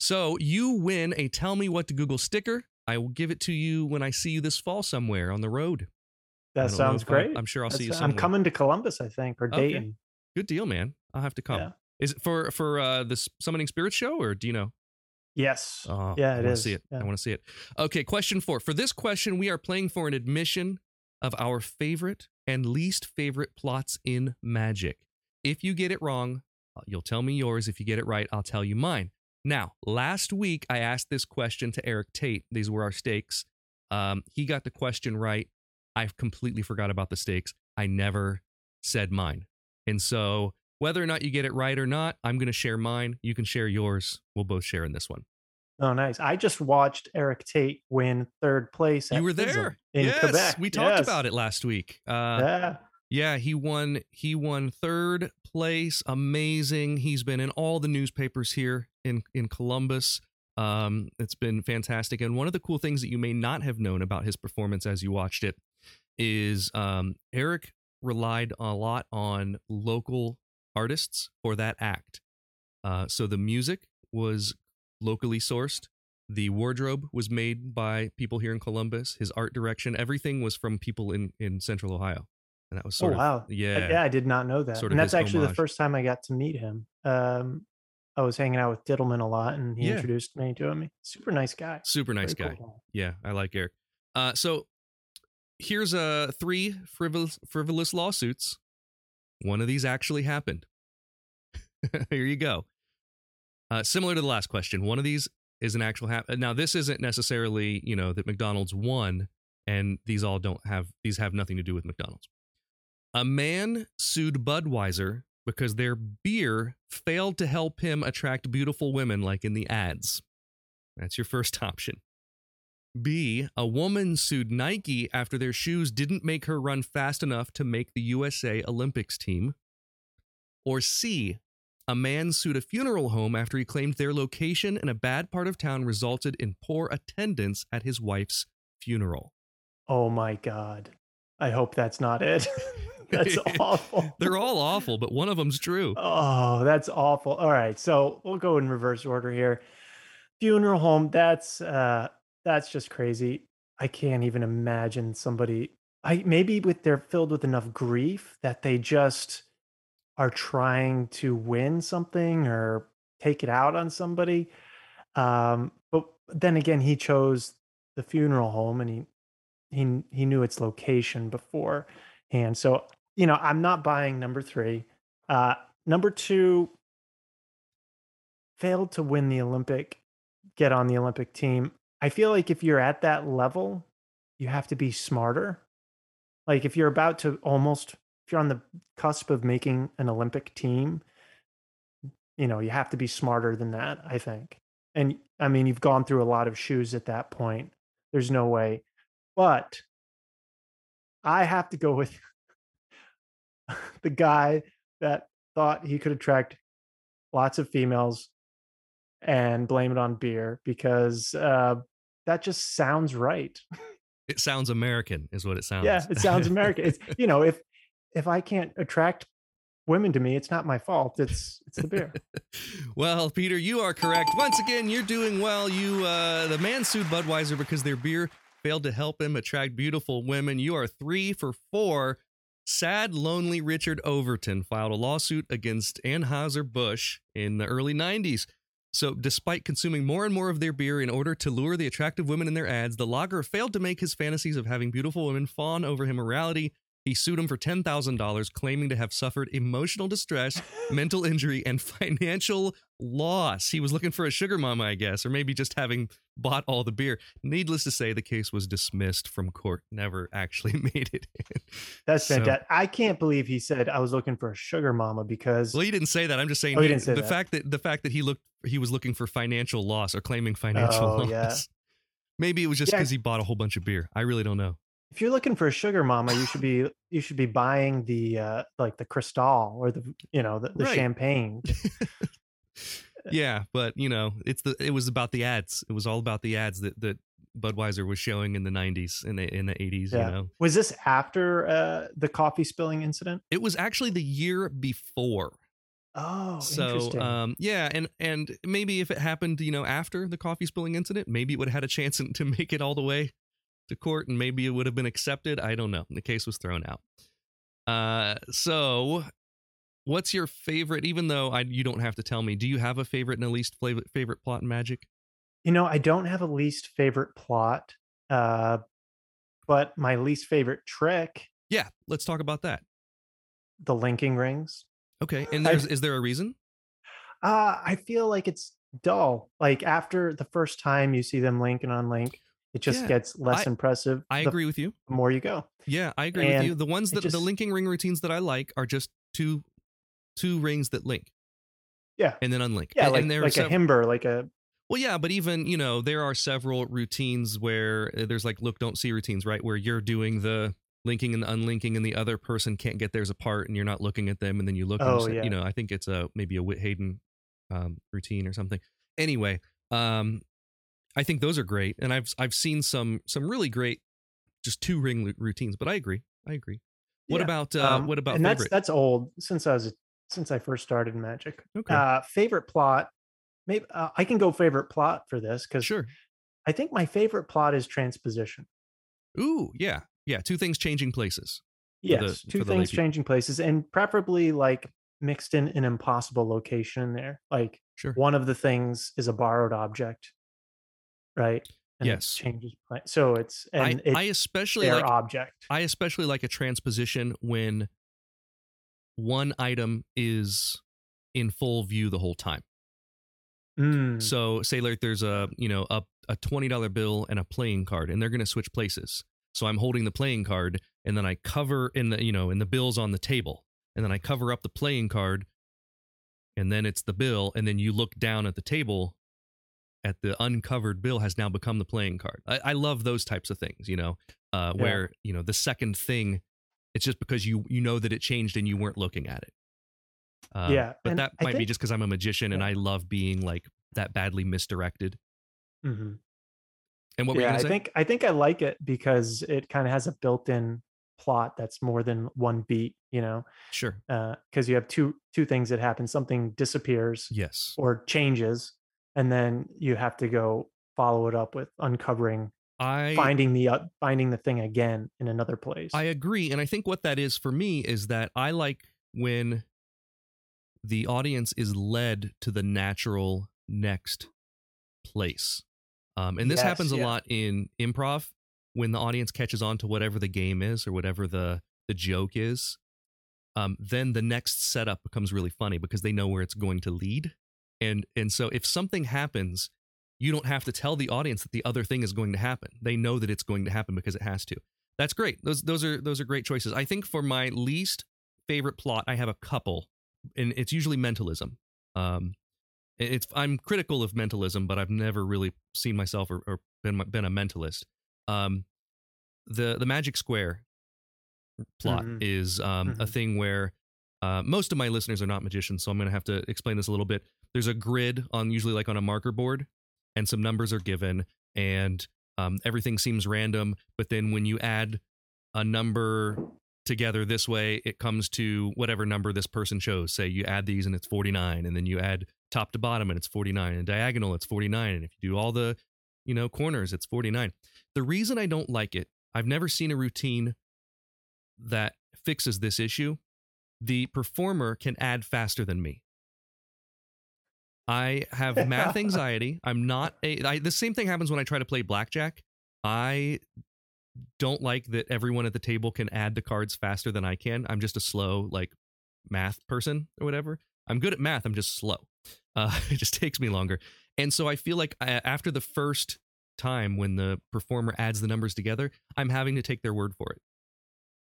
So you win a Tell Me What to Google sticker. I will give it to you when I see you this fall somewhere on the road. That sounds great I'm sure I'll see you That's- somewhere. i'm coming to columbus i think or Okay. dayton Good deal, man. I'll have to come. Yeah. Is it for for uh, this Summoning Spirits show, or do you know? Yes. Oh, yeah, I it want is. to see it. Yeah. I want to see it. Okay, question four. For this question, we are playing for an admission of our favorite and least favorite plots in magic. If you get it wrong, uh, you'll tell me yours. If you get it right, I'll tell you mine. Now, last week I asked this question to Eric Tate. These were our stakes. Um, he got the question right. I completely forgot about the stakes. I never said mine. And so, whether or not you get it right or not, I'm going to share mine. You can share yours. We'll both share in this one. Oh, nice. I just watched Eric Tate win third place. You were there in yes, Quebec. We talked Yes. about it last week. Uh, yeah. Yeah, he won. He won third place. Amazing. He's been in all the newspapers here in in Columbus. Um, it's been fantastic. And one of the cool things that you may not have known about his performance as you watched it is um, Eric relied a lot on local artists for that act. Uh, so the music was locally sourced. The wardrobe was made by people here in Columbus. His art direction, everything was from people in in Central Ohio, and that was Oh sort of wow. yeah. Yeah, I did not know that. Sort and that's actually the first time I got to meet him. Um, I was hanging out with Diddleman a lot, and he Yeah. introduced me to him. Super nice guy. super nice Very guy. cool. Yeah, I like Eric. Uh, so here's uh three frivolous frivolous lawsuits. One of these actually happened. [laughs] Here you go. Uh, similar to the last question, one of these is an actual hap- Now this isn't necessarily you know that McDonald's won, and these all don't have these have nothing to do with McDonald's. A man sued Budweiser because their beer failed to help him attract beautiful women like in the ads. That's your first [laughs] option. B, a woman sued Nike after their shoes didn't make her run fast enough to make the USA Olympics team. Or C, a man sued a funeral home after he claimed their location in a bad part of town resulted in poor attendance at his wife's funeral. Oh my god. I hope that's not it. [laughs] that's [laughs] awful. They're all awful, but one of them's true. Oh, that's awful. All right, so we'll go in reverse order here. Funeral home, that's uh that's just crazy. I can't even imagine somebody I maybe with they're filled with enough grief that they just are trying to win something or take it out on somebody. Um but then again he chose the funeral home and he he he knew its location before and so you know i'm not buying number three uh number two failed to win the olympic get on the olympic team i feel like if you're at that level you have to be smarter like if you're about to almost if you're on the cusp of making an olympic team you know you have to be smarter than that i think and i mean you've gone through a lot of shoes at that point there's no way but I have to go with [laughs] the guy that thought he could attract lots of females and blame it on beer because uh, that just sounds right. It sounds American, is what it sounds. Yeah, it sounds American. It's [laughs] you know if if I can't attract women to me, it's not my fault. It's it's the beer. [laughs] well, Peter, you are correct. Once again, you're doing well. You uh the man sued Budweiser because their beer failed to help him attract beautiful women. You are 3 for 4. Sad, lonely Richard Overton filed a lawsuit against Anheuser-Busch in the early 90s. So, despite consuming more and more of their beer in order to lure the attractive women in their ads, the lager failed to make his fantasies of having beautiful women fawn over him a reality. He sued him for $10,000, claiming to have suffered emotional distress, [laughs] mental injury, and financial loss. He was looking for a sugar mama, I guess, or maybe just having bought all the beer. Needless to say, the case was dismissed from court, never actually [laughs] made it in. That's So- fantastic. I can't believe he said I was looking for a sugar mama because Well, he didn't say that. I'm just saying Oh, he didn't say the that. fact that the fact that he looked he was looking for financial loss or claiming financial Oh, [laughs] loss. yeah. Maybe it was just Yeah. because he bought a whole bunch of beer. I really don't know. If you're looking for a sugar mama, you should be you should be buying the uh like the Cristal or the you know the, the Right. champagne. [laughs] yeah, but you know, it's the it was about the ads. It was all about the ads that that Budweiser was showing in the 90s in the in the 80s, Yeah. you know. Was this after uh the coffee spilling incident? It was actually the year before. Oh, so interesting. um yeah, and and maybe if it happened, you know, after the coffee spilling incident, maybe it would have had a chance [laughs] to make it all the way to court and maybe it would have been accepted. I don't know. The case was thrown out. Uh so what's your favorite even though I you don't have to tell me, do you have a favorite and a least favorite favorite plot in Magic? you know, I don't have a least favorite plot, uh, but my least favorite trick, Yeah, let's talk about that. the linking rings. Okay. And I- there's is there a reason? Uh, I feel like it's dull. Like after the first time you see them link and unlink, it just Yeah, gets less I- impressive. I the agree with you. The more you go. Yeah, I agree with you. The ones that the linking ring routines that I like are just two two rings that link Yeah. and then unlink. Yeah, and, like, and like a himber, like a Well, yeah, but even you know there are several routines where uh, there's like look don't see routines, right? Where you're doing the linking and unlinking and the other person can't get theirs apart and you're not looking at them and then you look Oh, and yeah. you know i think it's a maybe a whit haydn um, routine or something anyway um, i think those are great and i've i've seen some some really great just two ring routines but i agree i agree what Yeah. about uh, Um, what about and favorite that's that's old since I was since I first started Magic. okay Uh, favorite plot. Maybe uh, I can go favorite plot for this because sure I think my favorite plot is transposition. ooh yeah yeah two things changing places Yes, for two things changing places, and preferably like mixed in an impossible location in there. Like sure one of the things is a borrowed object, right? And it Yes. changes. So it's I, and it's I especially their like object. I especially like a transposition when one item is in full view the whole time. Mm, So say like there's a you know a a twenty dollar bill and a playing card, and they're going to switch places. So I'm holding the playing card, and then I cover in the you know in the bills on the table, and then I cover up the playing card, and then it's the bill, and then you look down at the table. At the uncovered bill has now become the playing card. I, I love those types of things, you know, uh, Yeah. where you know the second thing, it's just because you you know that it changed and you weren't looking at it. Um, Yeah, but and that I might be just because I'm a magician and I love being like that badly misdirected. mhm. And what were yeah, I say? think I think I like it because it kind of has a built-in plot that's more than one beat. You know, Sure. because you have two two things that happen. Something disappears Yes. or changes, and then you have to go follow it up with uncovering, I finding the uh, finding the thing again in another place. I agree, and I think what that is for me is that I like when the audience is led to the natural next place. Um, and this Yes, happens a yeah. lot in improv when the audience catches on to whatever the game is or whatever the the joke is. Um, then the next setup becomes really funny because they know where it's going to lead, and and so if something happens, you don't have to tell the audience that the other thing is going to happen. They know that it's going to happen because it has to. That's great. Those those are those are great choices. I think for my least favorite plot, I have a couple, and it's usually mentalism. Um, it's I'm critical of mentalism, but I've never really seen myself or, or been been a mentalist. Um, the the Magic Square plot Mhm. is um, a Mhm. thing where uh, most of my listeners are not magicians, so I'm going to have to explain this a little bit. There's a grid on usually like on a marker board, and some numbers are given, and um, everything seems random. But then when you add a number together this way, it comes to whatever number this person chose. Say you add these and it's 49, and then you add top to bottom and it's 49, and diagonal it's 49, and if you do all the you know corners, it's 49. The reason I don't like it, I've never seen a routine that fixes this issue. The performer can add faster than me. I have [laughs] math anxiety. I'm not a. I, the same thing happens when I try to play blackjack. I don't like that everyone at the table can add the cards faster than I can. I'm just a slow like math person or whatever. I'm good at math. I'm just slow. Uh, [laughs] it just takes me longer. And so I feel like I, after the first time when the performer adds the numbers together, I'm having to take their word for it.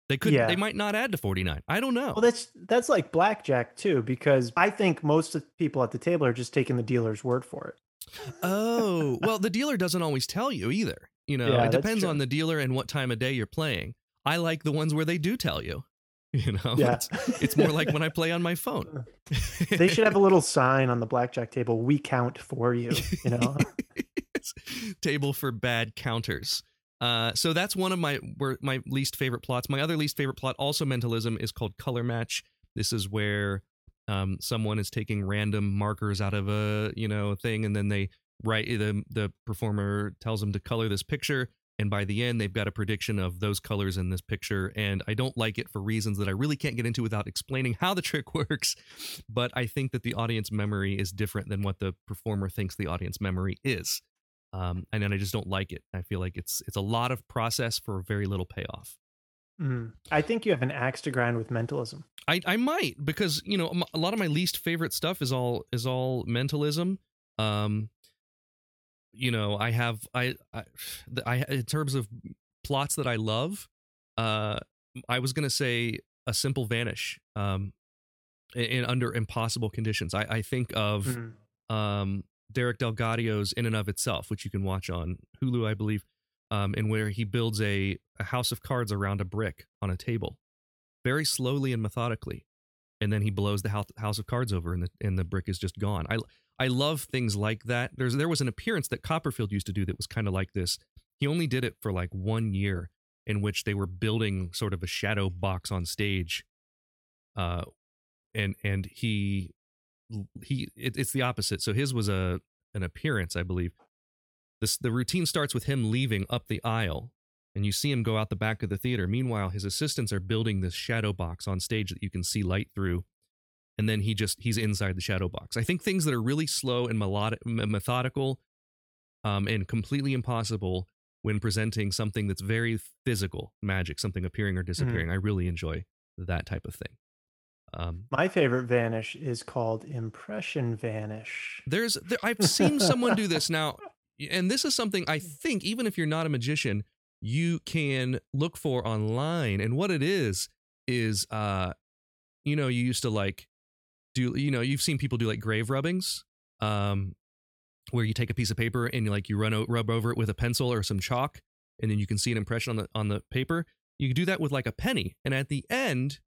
They could. Yeah. They might not add to 49. I don't know. well, that's that's like blackjack too, because I think most of the people at the table are just taking the dealer's word for it. Oh, [laughs] well, the dealer doesn't always tell you either. You know, Yeah, it depends on the dealer and what time of day you're playing. I like the ones where they do tell you. [laughs] You know, Yeah, it's, it's more like [laughs] when I play on my phone. Uh, they should have a little sign on the blackjack table. We count for you. You know. Table for bad counters. Uh, so that's one of my my least favorite plots. My other least favorite plot, also mentalism, is called color match. This is where um, someone is taking random markers out of a you know thing, and then they write the the performer tells them to color this picture, and by the end they've got a prediction of those colors in this picture. And I don't like it for reasons that I really can't get into without explaining how the trick [laughs] works. But I think that the audience memory is different than what the performer thinks the audience memory is um, and then I just don't like it. I feel like it's it's a lot of process for very little payoff. Mm. I think you have an axe to grind with mentalism. I, I might because you know a lot of my least favorite stuff is all is all mentalism. Um, you know, I have I I, I in terms of plots that I love. Uh, I was gonna say a simple vanish. Um, in, in under impossible conditions. I I think of Mm. um, Derek DelGaudio's In and of Itself, which you can watch on Hulu, I believe. um, in where he builds a, a house of cards around a brick on a table, very slowly and methodically, and then he blows the house, house of cards over, and the and the brick is just gone. I I love things like that. There's there was an appearance that Copperfield used to do that was kind of like this. He only did it for like one year, in which they were building sort of a shadow box on stage, uh, and and he he it, it's the opposite. So his was a an appearance, I believe. This the routine starts with him leaving up the aisle, and you see him go out the back of the theater. Meanwhile, his assistants are building this shadow box on stage that you can see light through, and then he just he's inside the shadow box. I think things that are really slow and melodic, methodical, um, and completely impossible when presenting something that's very physical, magic, something appearing or disappearing. I really enjoy that type of thing. Um, My favorite vanish is called impression vanish. There's there, I've seen someone do this [laughs] now, and this is something I think even if you're not a magician, you can look for online. And what it is is, uh, you know, you used to like do, you know, you've seen people do like grave rubbings, um, where you take a piece of paper and you like you run o- rub over it with a pencil or some chalk, and then you can see an impression on the on the paper. You can do that with like a penny, and at the end,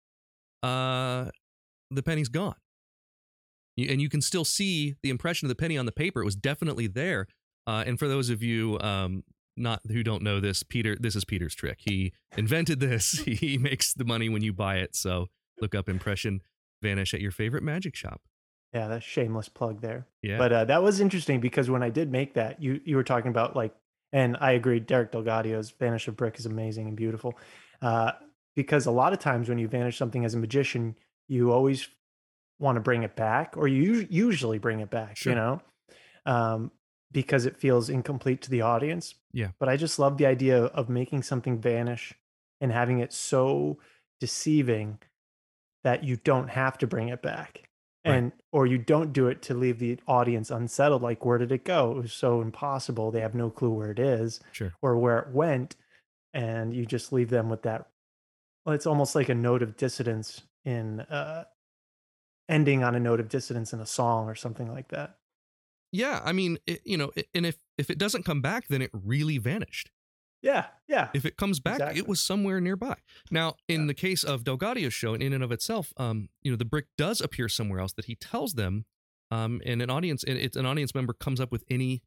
uh, the penny's gone. You, and you can still see the impression of the penny on the paper. It was definitely there. Uh, and for those of you um, not who don't know this, Peter, this is Peter's trick. He invented this. [laughs] he makes the money when you buy it. So look up impression vanish at your favorite magic shop. Yeah, that's shameless plug there. Yeah. But uh, that was interesting because when I did make that, you you were talking about like, and I agree, Derek DelGaudio's Vanish of Brick is amazing and beautiful. Uh, because a lot of times when you vanish something as a magician, you always want to bring it back, or you usually bring it back, Sure. you know, um, because it feels incomplete to the audience. Yeah. But I just love the idea of making something vanish and having it so deceiving that you don't have to bring it back Right. and or you don't do it to leave the audience unsettled like where did it go it was so impossible they have no clue where it is Sure. or where it went and you just leave them with that well it's almost like a note of dissonance in uh ending on a note of dissonance in a song or something like that Yeah. I mean, it, you know, it- and if if it doesn't come back, then it really vanished. yeah yeah If it comes back, Exactly. it was somewhere nearby. Now, in Yeah. the case of DelGaudio's show, and in and of itself, um, you know, the brick does appear somewhere else that he tells them, um, and an audience, and it's an audience member comes up with any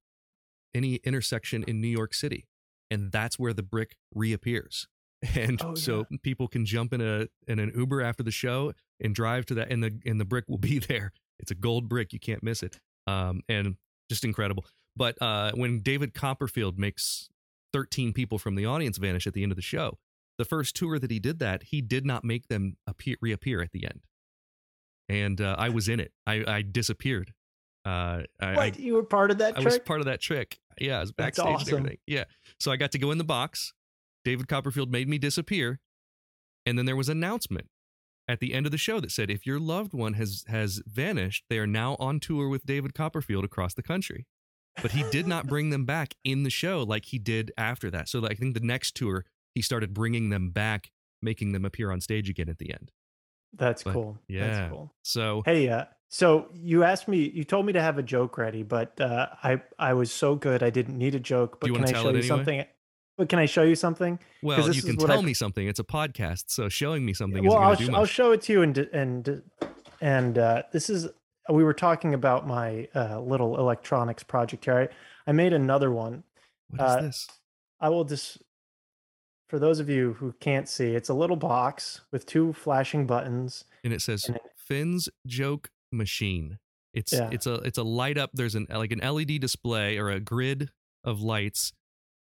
any intersection in New York City, and that's where the brick reappears. And Oh, so people can jump in a in an Uber after the show and drive to that, and the and the brick will be [laughs] there. It's a gold brick; you can't miss it. Um, and just incredible. But uh, when David Copperfield makes 13 people from the audience vanish at the end of the show. The first tour that he did that, he did not make them appear, reappear at the end. And uh, I was in it. I, I disappeared. Uh, I, what you were part of that I, I was trick part of that trick. Yeah, I was backstage and awesome. everything. Yeah. So I got to go in the box. David Copperfield made me disappear. And then there was an announcement at the end of the show that said, if your loved one has has vanished, they are now on tour with David Copperfield across the country but he did not bring them back in the show like he did after that. So I think the next tour he started bringing them back, making them appear on stage again at the end. that's but, cool yeah. that's cool So Hey, uh, so you asked me, you told me to have a joke ready, but uh, I I was so good I didn't need a joke. But can I show you anyway? something? But can I show you something? well, this you is can what I- tell me something. It's a podcast, so showing me something well, isn't I'll, going to sh- I'll show it to you, and and and uh, this is we were talking about my uh, little electronics project here. I, I made another one. What is uh, this? I will just, for those of you who can't see, it's a little box with two flashing buttons. And it says and it- Finn's joke machine. It's Yeah. it's a it's a light up. There's an like an LED display or a grid of lights,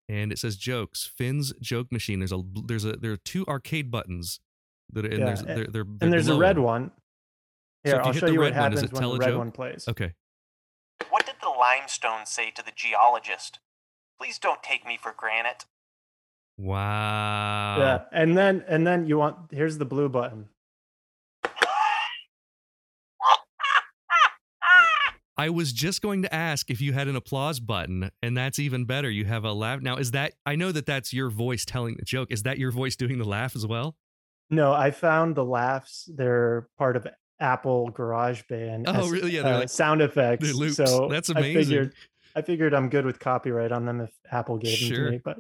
and it says jokes. Finn's joke machine. There's a there's a there are two arcade buttons that are, and Yeah, there's and- they're, they're, they're And there's a red one. So Here, if you I'll hit show the you what red one, does happens it when tell the red joke? one plays. Okay. What did the limestone say to the geologist? Please don't take me for granite. Wow. Yeah, and then and then you want here's the blue button. I was just going to ask if you had an applause button, and that's even better. You have a laugh. Now, is that, I know that that's your voice telling the joke. Is that your voice doing the laugh as well? No, I found the laughs. They're part of Apple GarageBand. Oh, as, really? Yeah, they're uh, like- sound effects. loops. So That's I amazing. figured, I figured I'm good with copyright on them if Apple gave them to me. But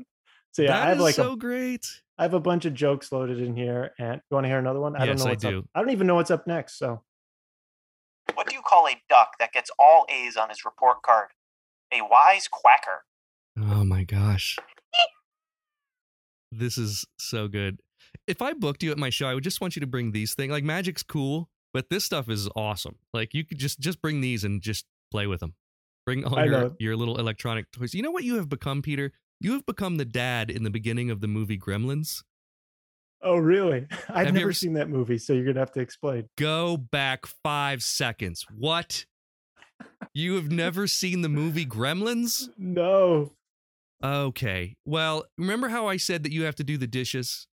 So yeah, That I have is like so a, great. I have a bunch of jokes loaded in here, and you want to hear another one? I Yes, don't know I what's do. up. I don't even know what's up next. So What do you call a duck that gets all A's on his report card? A wise quacker. Oh my gosh. This is so good. If I booked you at my show, I would just want you to bring these things. Like magic's cool, but this stuff is awesome. Like you could just just bring these and just play with them. Bring all your, your little electronic toys. You know what you have become, Peter? You have become the dad in the beginning of the movie Gremlins. Oh, really? [laughs] I've Have never seen that movie, so you're gonna have to explain. Go back five seconds. What? You have never seen the movie Gremlins? [laughs] No. Okay. Well, remember how I said that you have to do the dishes?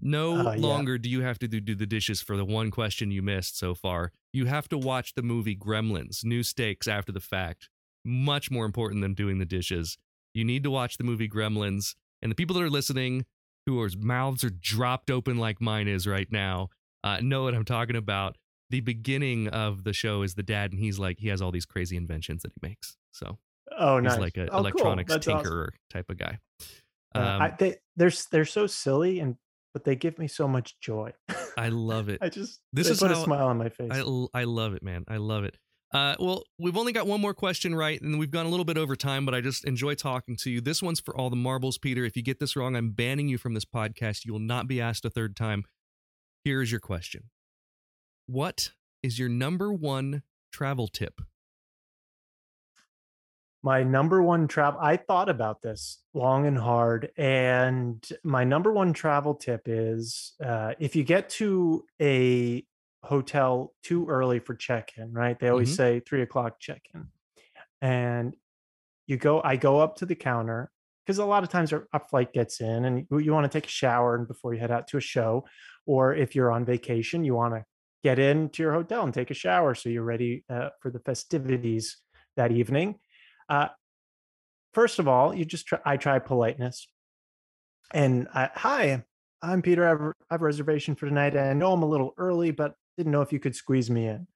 No Uh, yeah. longer do you have to do, do the dishes for the one question you missed so far. You have to watch the movie Gremlins, new stakes after the fact. Much more important than doing the dishes. You need to watch the movie Gremlins. And the people that are listening, whose mouths are dropped open like mine is right now, uh, know what I'm talking about. The beginning of the show is the dad, and he's like, he has all these crazy inventions that he makes. So Oh, he's nice. like an Oh, cool. electronics awesome. tinkerer type of guy. Uh, Um, I, they they're they're so silly and but they give me so much joy. I love it. [laughs] I just This is put how- a smile on my face. I love it, man. I love it. Uh, well, we've only got one more question right, and we've gone a little bit over time, but I just enjoy talking to you. This one's for all the marbles, Peter. If you get this wrong, I'm banning you from this podcast. You will not be asked a third time. Here is your question What is your number one travel tip? my number one travel i thought about this long and hard and my number one travel tip is uh, if you get to a hotel too early for check-in right they always Mhm. say three o'clock check-in and you go i go up to the counter because a lot of times our- a flight gets in and you, you want to take a shower and before you head out to a show or if you're on vacation you want to get into your hotel and take a shower so you're ready uh, for the festivities that evening uh, first of all, you just try, I try politeness, and I, hi, I'm Peter. I have, I have a reservation for tonight. and I know I'm a little early, but didn't know if you could squeeze me in.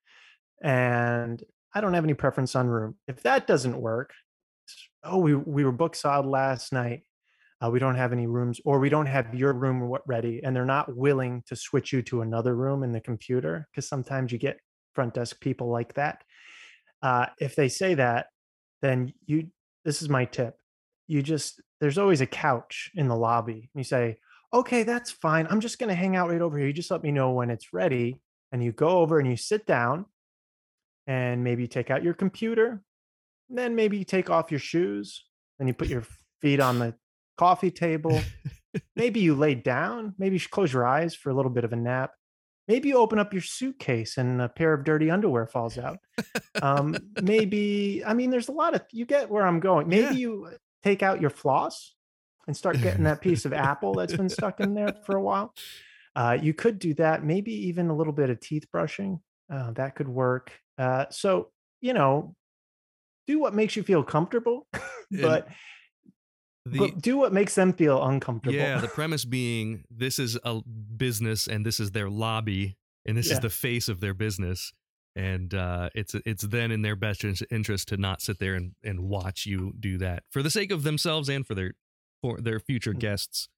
And I don't have any preference on room. If that doesn't work, oh, we we were booked solid last night. Uh, we don't have any rooms, or we don't have your room ready, and they're not willing to switch you to another room in the computer because sometimes you get front desk people like that. Uh, if they say that, then you this is my tip you just there's always a couch in the lobby you say okay that's fine i'm just going to hang out right over here you just let me know when it's ready and you go over and you sit down and maybe you take out your computer and then maybe you take off your shoes and you put your [laughs] feet on the coffee table. [laughs] Maybe you lay down. Maybe you close your eyes for a little bit of a nap. Maybe you open up your suitcase and a pair of dirty underwear falls out. Um maybe i mean there's a lot of you get where i'm going. Maybe Yeah. you uh, take out your floss and start getting that piece of apple that's been stuck in there for a while uh, you could do that maybe even a little bit of teeth brushing uh, that could work uh, so you know do what makes you feel comfortable [laughs] but The, but do what makes them feel uncomfortable Yeah, the premise being this is a business and this is their lobby and this is the face of their business. And uh, it's it's then in their best interest to not sit there and, and watch you do that for the sake of themselves and for their for their future Mm. guests.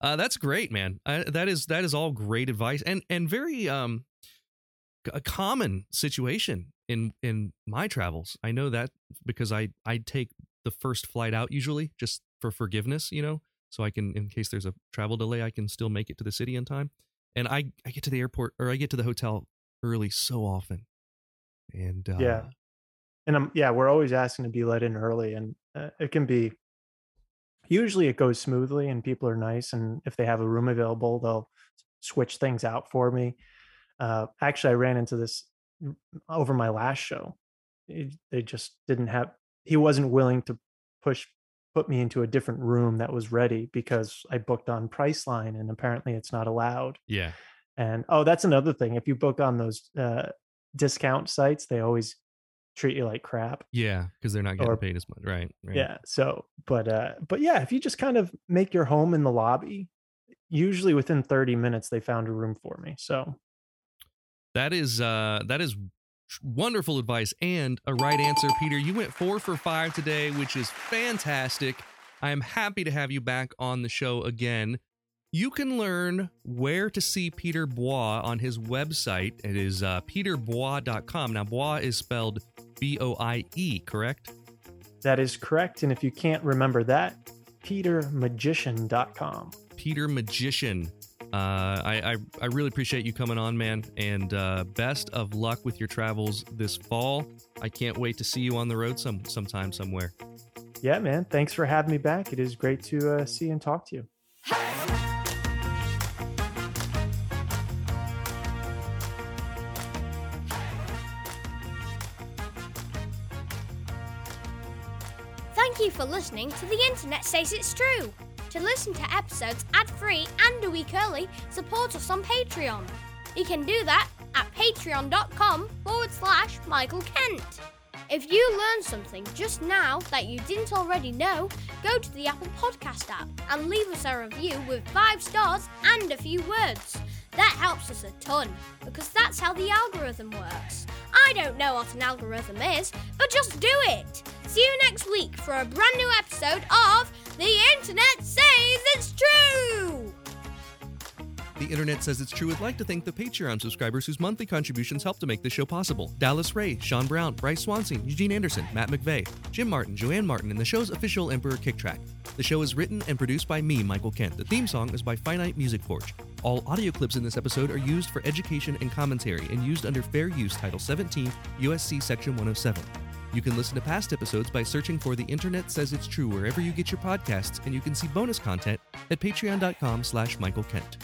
Uh, that's great, man. I, that is that is all great advice and and very um a common situation in in my travels. I know that because I I take the first flight out usually just for forgiveness, you know, so I can in case there's a travel delay, I can still make it to the city in time. And I I get to the airport or I get to the hotel early so often. And uh, Yeah. and um, yeah, we're always asking to be let in early, and uh, it can be. Usually, it goes smoothly, and people are nice, and if they have a room available, they'll switch things out for me. Uh, actually, I ran into this over my last show. It- they just didn't have. He wasn't willing to push put me into a different room that was ready because I booked on Priceline, and apparently it's not allowed. yeah, And oh, that's another thing. If you book on those uh, discount sites, they always treat you like crap. yeah, because they're not getting Or- paid as much, right? right. Yeah. So, but uh, but yeah, if you just kind of make your home in the lobby, usually within 30 minutes they found a room for me. So That is uh that is wonderful advice and a right answer, Peter. You went four for five today, which is fantastic. I am happy to have you back on the show again. You can learn where to see Peter Boie on his website. It is uh, peterboie.com. Now, Boie is spelled B O I E, correct? That is correct. And if you can't remember that, petermagician.com. Peter Magician. Uh, I, I, I really appreciate you coming on, man, and uh, best of luck with your travels this fall. I can't wait to see you on the road some sometime somewhere. Yeah, man. Thanks for having me back. It is great to uh, see and talk to you. To The Internet Says It's True. To listen to episodes ad free and a week early, support us on Patreon. You can do that at patreon.com forward slash Michael Kent. If you learned something just now that you didn't already know, go to the Apple Podcast app and leave us a review with five stars and a few words. That helps us a ton because that's how the algorithm works. I don't know what an algorithm is, but just do it. See you next week for a brand new episode of The Internet Says It's True! The internet says it's true. Would like to thank the Patreon subscribers whose monthly contributions help to make this show possible. Dallas Ray, Sean Brown, Bryce Swanson, Eugene Anderson, Matt McVeigh, Jim Martin, Joanne Martin, and the show's official Emperor Kick Track. The show is written and produced by me, Michael Kent. The theme song is by Finite Music Forge. All audio clips in this episode are used for education and commentary and used under Fair Use Title 17, USC Section 107. You can listen to past episodes by searching for The Internet Says It's True wherever you get your podcasts, and you can see bonus content at patreon.com slash Michael Kent.